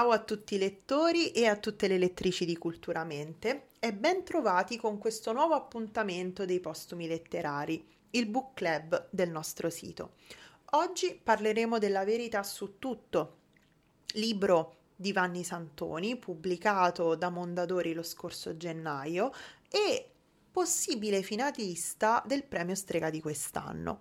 Ciao a tutti i lettori e a tutte le lettrici di Culturamente e ben trovati con questo nuovo appuntamento dei postumi letterari, il book club del nostro sito. Oggi parleremo della verità su tutto, libro di Vanni Santoni, pubblicato da Mondadori lo scorso gennaio e possibile finalista del premio Strega di quest'anno.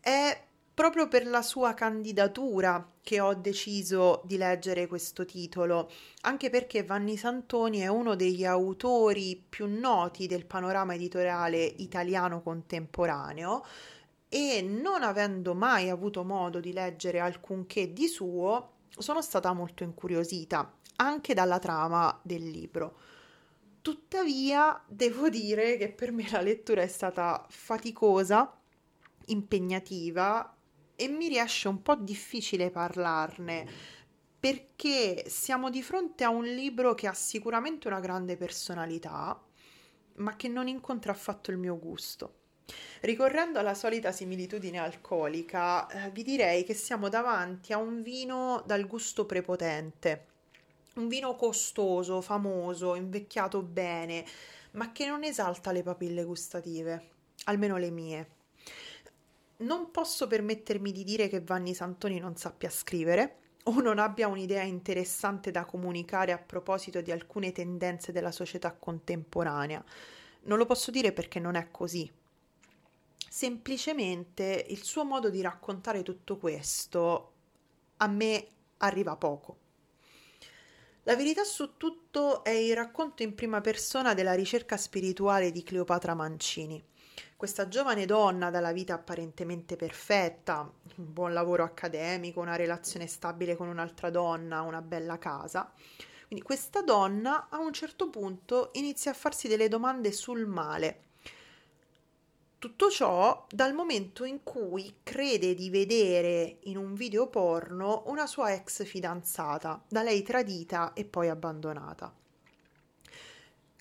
È proprio per la sua candidatura che ho deciso di leggere questo titolo, anche perché Vanni Santoni è uno degli autori più noti del panorama editoriale italiano contemporaneo e non avendo mai avuto modo di leggere alcunché di suo, sono stata molto incuriosita anche dalla trama del libro. Tuttavia, devo dire che per me la lettura è stata faticosa, impegnativa e mi riesce un po' difficile parlarne perché siamo di fronte a un libro che ha sicuramente una grande personalità, ma che non incontra affatto il mio gusto. Ricorrendo alla solita similitudine alcolica, eh, vi direi che siamo davanti a un vino dal gusto prepotente, un vino costoso, famoso, invecchiato bene, ma che non esalta le papille gustative, almeno le mie non posso permettermi di dire che Vanni Santoni non sappia scrivere o non abbia un'idea interessante da comunicare a proposito di alcune tendenze della società contemporanea. Non lo posso dire perché non è così. Semplicemente il suo modo di raccontare tutto questo a me arriva poco. La verità su tutto è il racconto in prima persona della ricerca spirituale di Cleopatra Mancini questa giovane donna dalla vita apparentemente perfetta, un buon lavoro accademico, una relazione stabile con un'altra donna, una bella casa. Quindi questa donna a un certo punto inizia a farsi delle domande sul male. Tutto ciò dal momento in cui crede di vedere in un video porno una sua ex fidanzata, da lei tradita e poi abbandonata.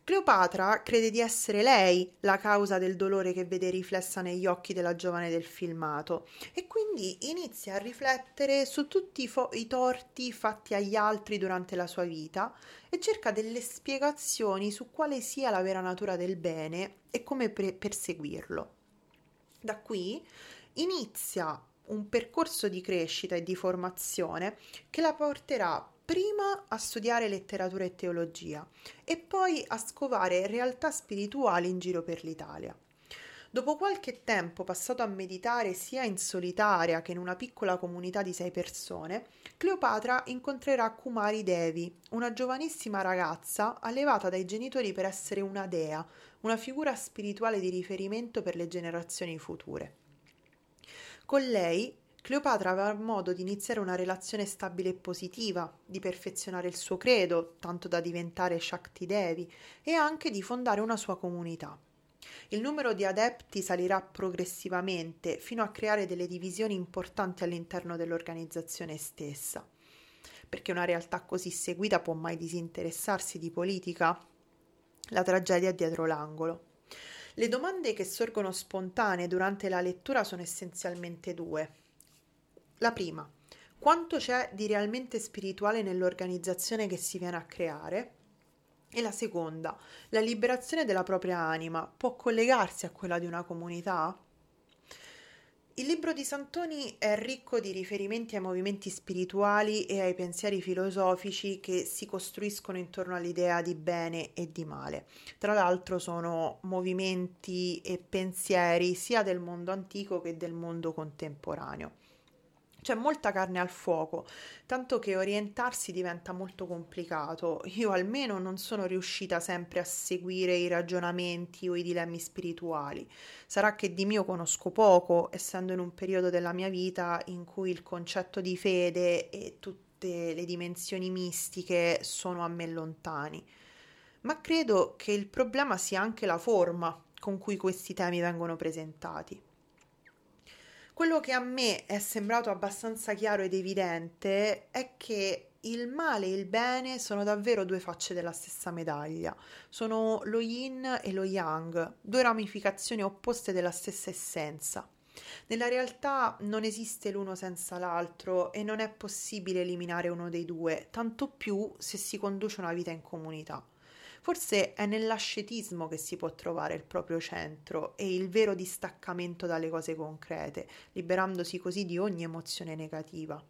Cleopatra crede di essere lei la causa del dolore che vede riflessa negli occhi della giovane del filmato e quindi inizia a riflettere su tutti i, fo- i torti fatti agli altri durante la sua vita e cerca delle spiegazioni su quale sia la vera natura del bene e come pre- perseguirlo. Da qui inizia un percorso di crescita e di formazione che la porterà prima a studiare letteratura e teologia e poi a scovare realtà spirituali in giro per l'Italia. Dopo qualche tempo passato a meditare sia in solitaria che in una piccola comunità di sei persone, Cleopatra incontrerà Kumari Devi, una giovanissima ragazza allevata dai genitori per essere una dea, una figura spirituale di riferimento per le generazioni future. Con lei Cleopatra avrà modo di iniziare una relazione stabile e positiva, di perfezionare il suo credo, tanto da diventare Shakti Devi, e anche di fondare una sua comunità. Il numero di adepti salirà progressivamente fino a creare delle divisioni importanti all'interno dell'organizzazione stessa. Perché una realtà così seguita può mai disinteressarsi di politica? La tragedia è dietro l'angolo. Le domande che sorgono spontanee durante la lettura sono essenzialmente due. La prima, quanto c'è di realmente spirituale nell'organizzazione che si viene a creare? E la seconda, la liberazione della propria anima può collegarsi a quella di una comunità? Il libro di Santoni è ricco di riferimenti ai movimenti spirituali e ai pensieri filosofici che si costruiscono intorno all'idea di bene e di male. Tra l'altro sono movimenti e pensieri sia del mondo antico che del mondo contemporaneo. C'è molta carne al fuoco, tanto che orientarsi diventa molto complicato. Io almeno non sono riuscita sempre a seguire i ragionamenti o i dilemmi spirituali. Sarà che di mio conosco poco, essendo in un periodo della mia vita in cui il concetto di fede e tutte le dimensioni mistiche sono a me lontani. Ma credo che il problema sia anche la forma con cui questi temi vengono presentati. Quello che a me è sembrato abbastanza chiaro ed evidente è che il male e il bene sono davvero due facce della stessa medaglia, sono lo yin e lo yang, due ramificazioni opposte della stessa essenza. Nella realtà non esiste l'uno senza l'altro e non è possibile eliminare uno dei due, tanto più se si conduce una vita in comunità. Forse è nell'ascetismo che si può trovare il proprio centro e il vero distaccamento dalle cose concrete, liberandosi così di ogni emozione negativa.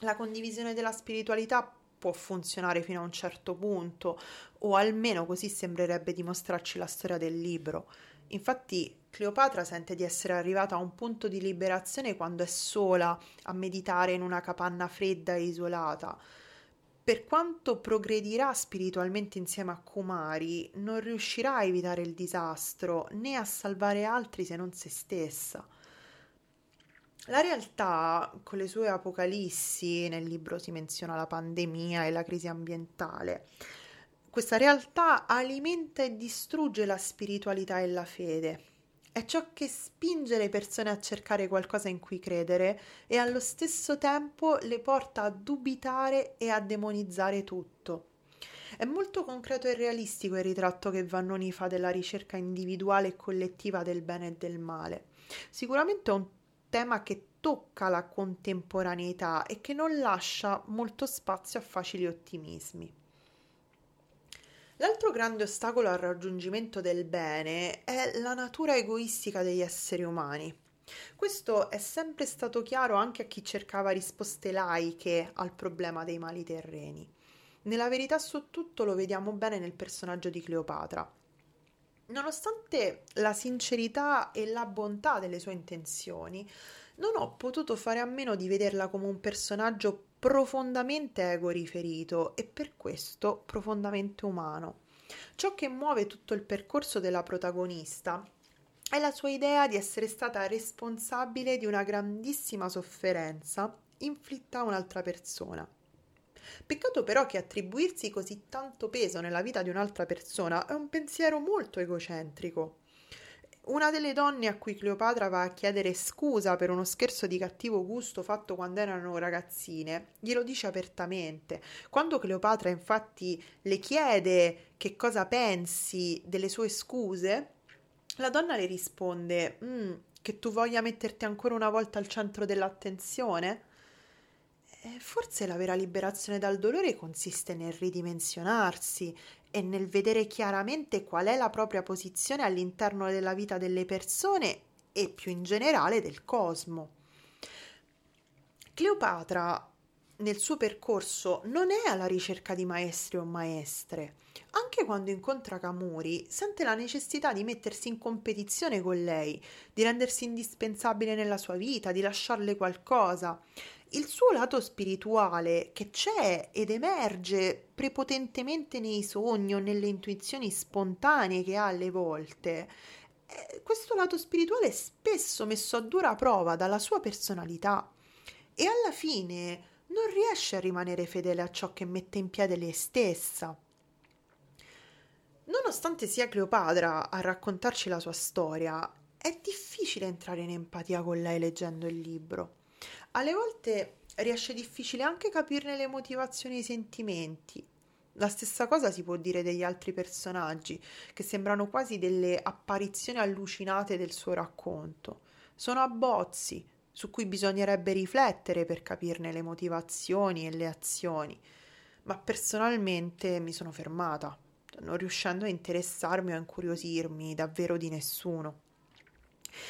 La condivisione della spiritualità può funzionare fino a un certo punto, o almeno così sembrerebbe dimostrarci la storia del libro. Infatti Cleopatra sente di essere arrivata a un punto di liberazione quando è sola a meditare in una capanna fredda e isolata. Per quanto progredirà spiritualmente insieme a Kumari, non riuscirà a evitare il disastro né a salvare altri se non se stessa. La realtà, con le sue apocalissi, nel libro si menziona la pandemia e la crisi ambientale, questa realtà alimenta e distrugge la spiritualità e la fede. È ciò che spinge le persone a cercare qualcosa in cui credere e allo stesso tempo le porta a dubitare e a demonizzare tutto. È molto concreto e realistico il ritratto che Vannoni fa della ricerca individuale e collettiva del bene e del male. Sicuramente è un tema che tocca la contemporaneità e che non lascia molto spazio a facili ottimismi. L'altro grande ostacolo al raggiungimento del bene è la natura egoistica degli esseri umani. Questo è sempre stato chiaro anche a chi cercava risposte laiche al problema dei mali terreni. Nella verità su tutto lo vediamo bene nel personaggio di Cleopatra. Nonostante la sincerità e la bontà delle sue intenzioni, non ho potuto fare a meno di vederla come un personaggio profondamente ego-riferito e per questo profondamente umano. Ciò che muove tutto il percorso della protagonista è la sua idea di essere stata responsabile di una grandissima sofferenza inflitta a un'altra persona. Peccato però che attribuirsi così tanto peso nella vita di un'altra persona è un pensiero molto egocentrico. Una delle donne a cui Cleopatra va a chiedere scusa per uno scherzo di cattivo gusto fatto quando erano ragazzine, glielo dice apertamente. Quando Cleopatra infatti le chiede che cosa pensi delle sue scuse, la donna le risponde mm, che tu voglia metterti ancora una volta al centro dell'attenzione? Eh, forse la vera liberazione dal dolore consiste nel ridimensionarsi e nel vedere chiaramente qual è la propria posizione all'interno della vita delle persone e più in generale del cosmo. Cleopatra nel suo percorso non è alla ricerca di maestri o maestre. Anche quando incontra Camuri, sente la necessità di mettersi in competizione con lei, di rendersi indispensabile nella sua vita, di lasciarle qualcosa il suo lato spirituale che c'è ed emerge prepotentemente nei sogni o nelle intuizioni spontanee che ha alle volte, eh, questo lato spirituale è spesso messo a dura prova dalla sua personalità e alla fine non riesce a rimanere fedele a ciò che mette in piede lei stessa. Nonostante sia Cleopatra a raccontarci la sua storia, è difficile entrare in empatia con lei leggendo il libro. Alle volte riesce difficile anche capirne le motivazioni e i sentimenti. La stessa cosa si può dire degli altri personaggi, che sembrano quasi delle apparizioni allucinate del suo racconto. Sono abbozzi su cui bisognerebbe riflettere per capirne le motivazioni e le azioni, ma personalmente mi sono fermata, non riuscendo a interessarmi o a incuriosirmi davvero di nessuno.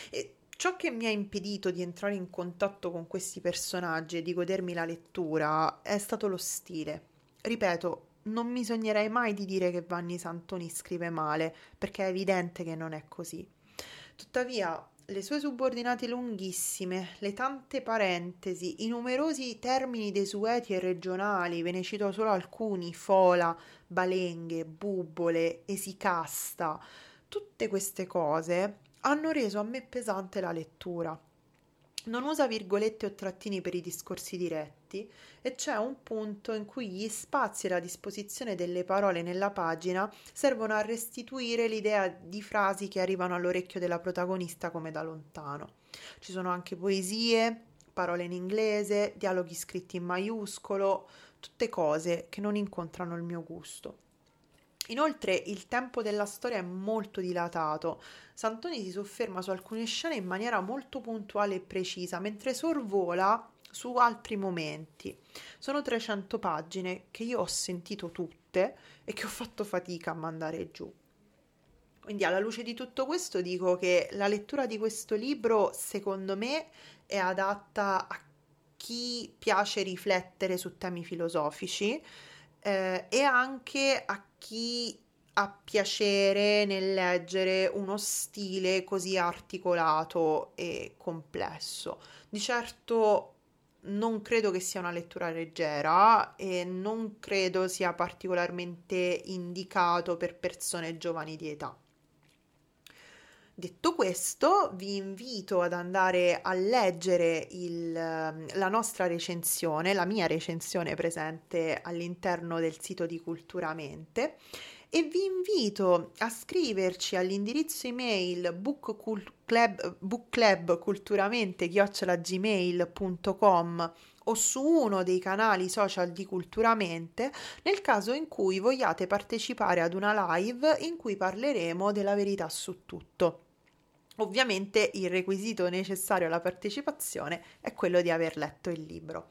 E Ciò che mi ha impedito di entrare in contatto con questi personaggi e di godermi la lettura è stato lo stile. Ripeto, non mi sognerei mai di dire che Vanni Santoni scrive male, perché è evidente che non è così. Tuttavia, le sue subordinate lunghissime, le tante parentesi, i numerosi termini desueti e regionali, ve ne cito solo alcuni, fola, balenghe, bubbole, esicasta, tutte queste cose hanno reso a me pesante la lettura. Non usa virgolette o trattini per i discorsi diretti e c'è un punto in cui gli spazi e la disposizione delle parole nella pagina servono a restituire l'idea di frasi che arrivano all'orecchio della protagonista come da lontano. Ci sono anche poesie, parole in inglese, dialoghi scritti in maiuscolo, tutte cose che non incontrano il mio gusto. Inoltre il tempo della storia è molto dilatato. Santoni si sofferma su alcune scene in maniera molto puntuale e precisa, mentre sorvola su altri momenti. Sono 300 pagine che io ho sentito tutte e che ho fatto fatica a mandare giù. Quindi alla luce di tutto questo dico che la lettura di questo libro secondo me è adatta a chi piace riflettere su temi filosofici eh, e anche a chi ha piacere nel leggere uno stile così articolato e complesso. Di certo non credo che sia una lettura leggera e non credo sia particolarmente indicato per persone giovani di età. Detto questo, vi invito ad andare a leggere il, la nostra recensione, la mia recensione presente all'interno del sito di Culturamente e vi invito a scriverci all'indirizzo email bookclub, bookclubculturamente.gmail.com o su uno dei canali social di Culturamente nel caso in cui vogliate partecipare ad una live in cui parleremo della verità su tutto. Ovviamente il requisito necessario alla partecipazione è quello di aver letto il libro.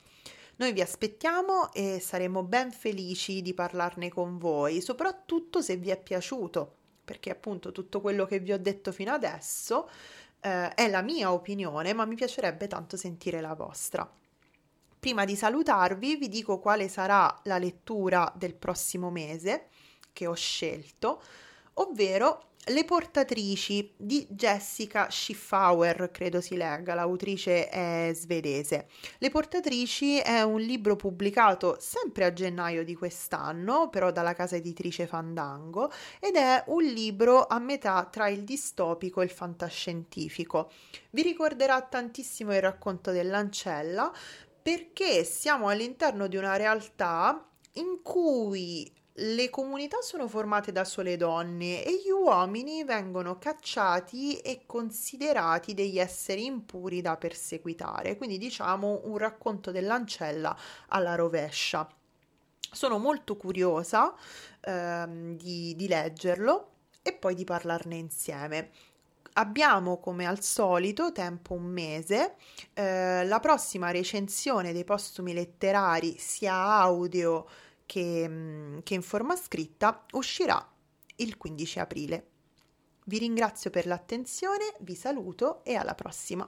Noi vi aspettiamo e saremo ben felici di parlarne con voi, soprattutto se vi è piaciuto, perché appunto tutto quello che vi ho detto fino adesso eh, è la mia opinione, ma mi piacerebbe tanto sentire la vostra. Prima di salutarvi vi dico quale sarà la lettura del prossimo mese che ho scelto, ovvero le portatrici di Jessica Schiffauer, credo si legga, l'autrice è svedese. Le portatrici è un libro pubblicato sempre a gennaio di quest'anno, però dalla casa editrice Fandango, ed è un libro a metà tra il distopico e il fantascientifico. Vi ricorderà tantissimo il racconto dell'ancella perché siamo all'interno di una realtà in cui le comunità sono formate da sole donne e gli uomini vengono cacciati e considerati degli esseri impuri da perseguitare, quindi diciamo un racconto dell'ancella alla rovescia. Sono molto curiosa ehm, di, di leggerlo e poi di parlarne insieme. Abbiamo come al solito tempo un mese. Eh, la prossima recensione dei postumi letterari sia audio che, mm, che in forma scritta uscirà il 15 aprile. Vi ringrazio per l'attenzione, vi saluto e alla prossima.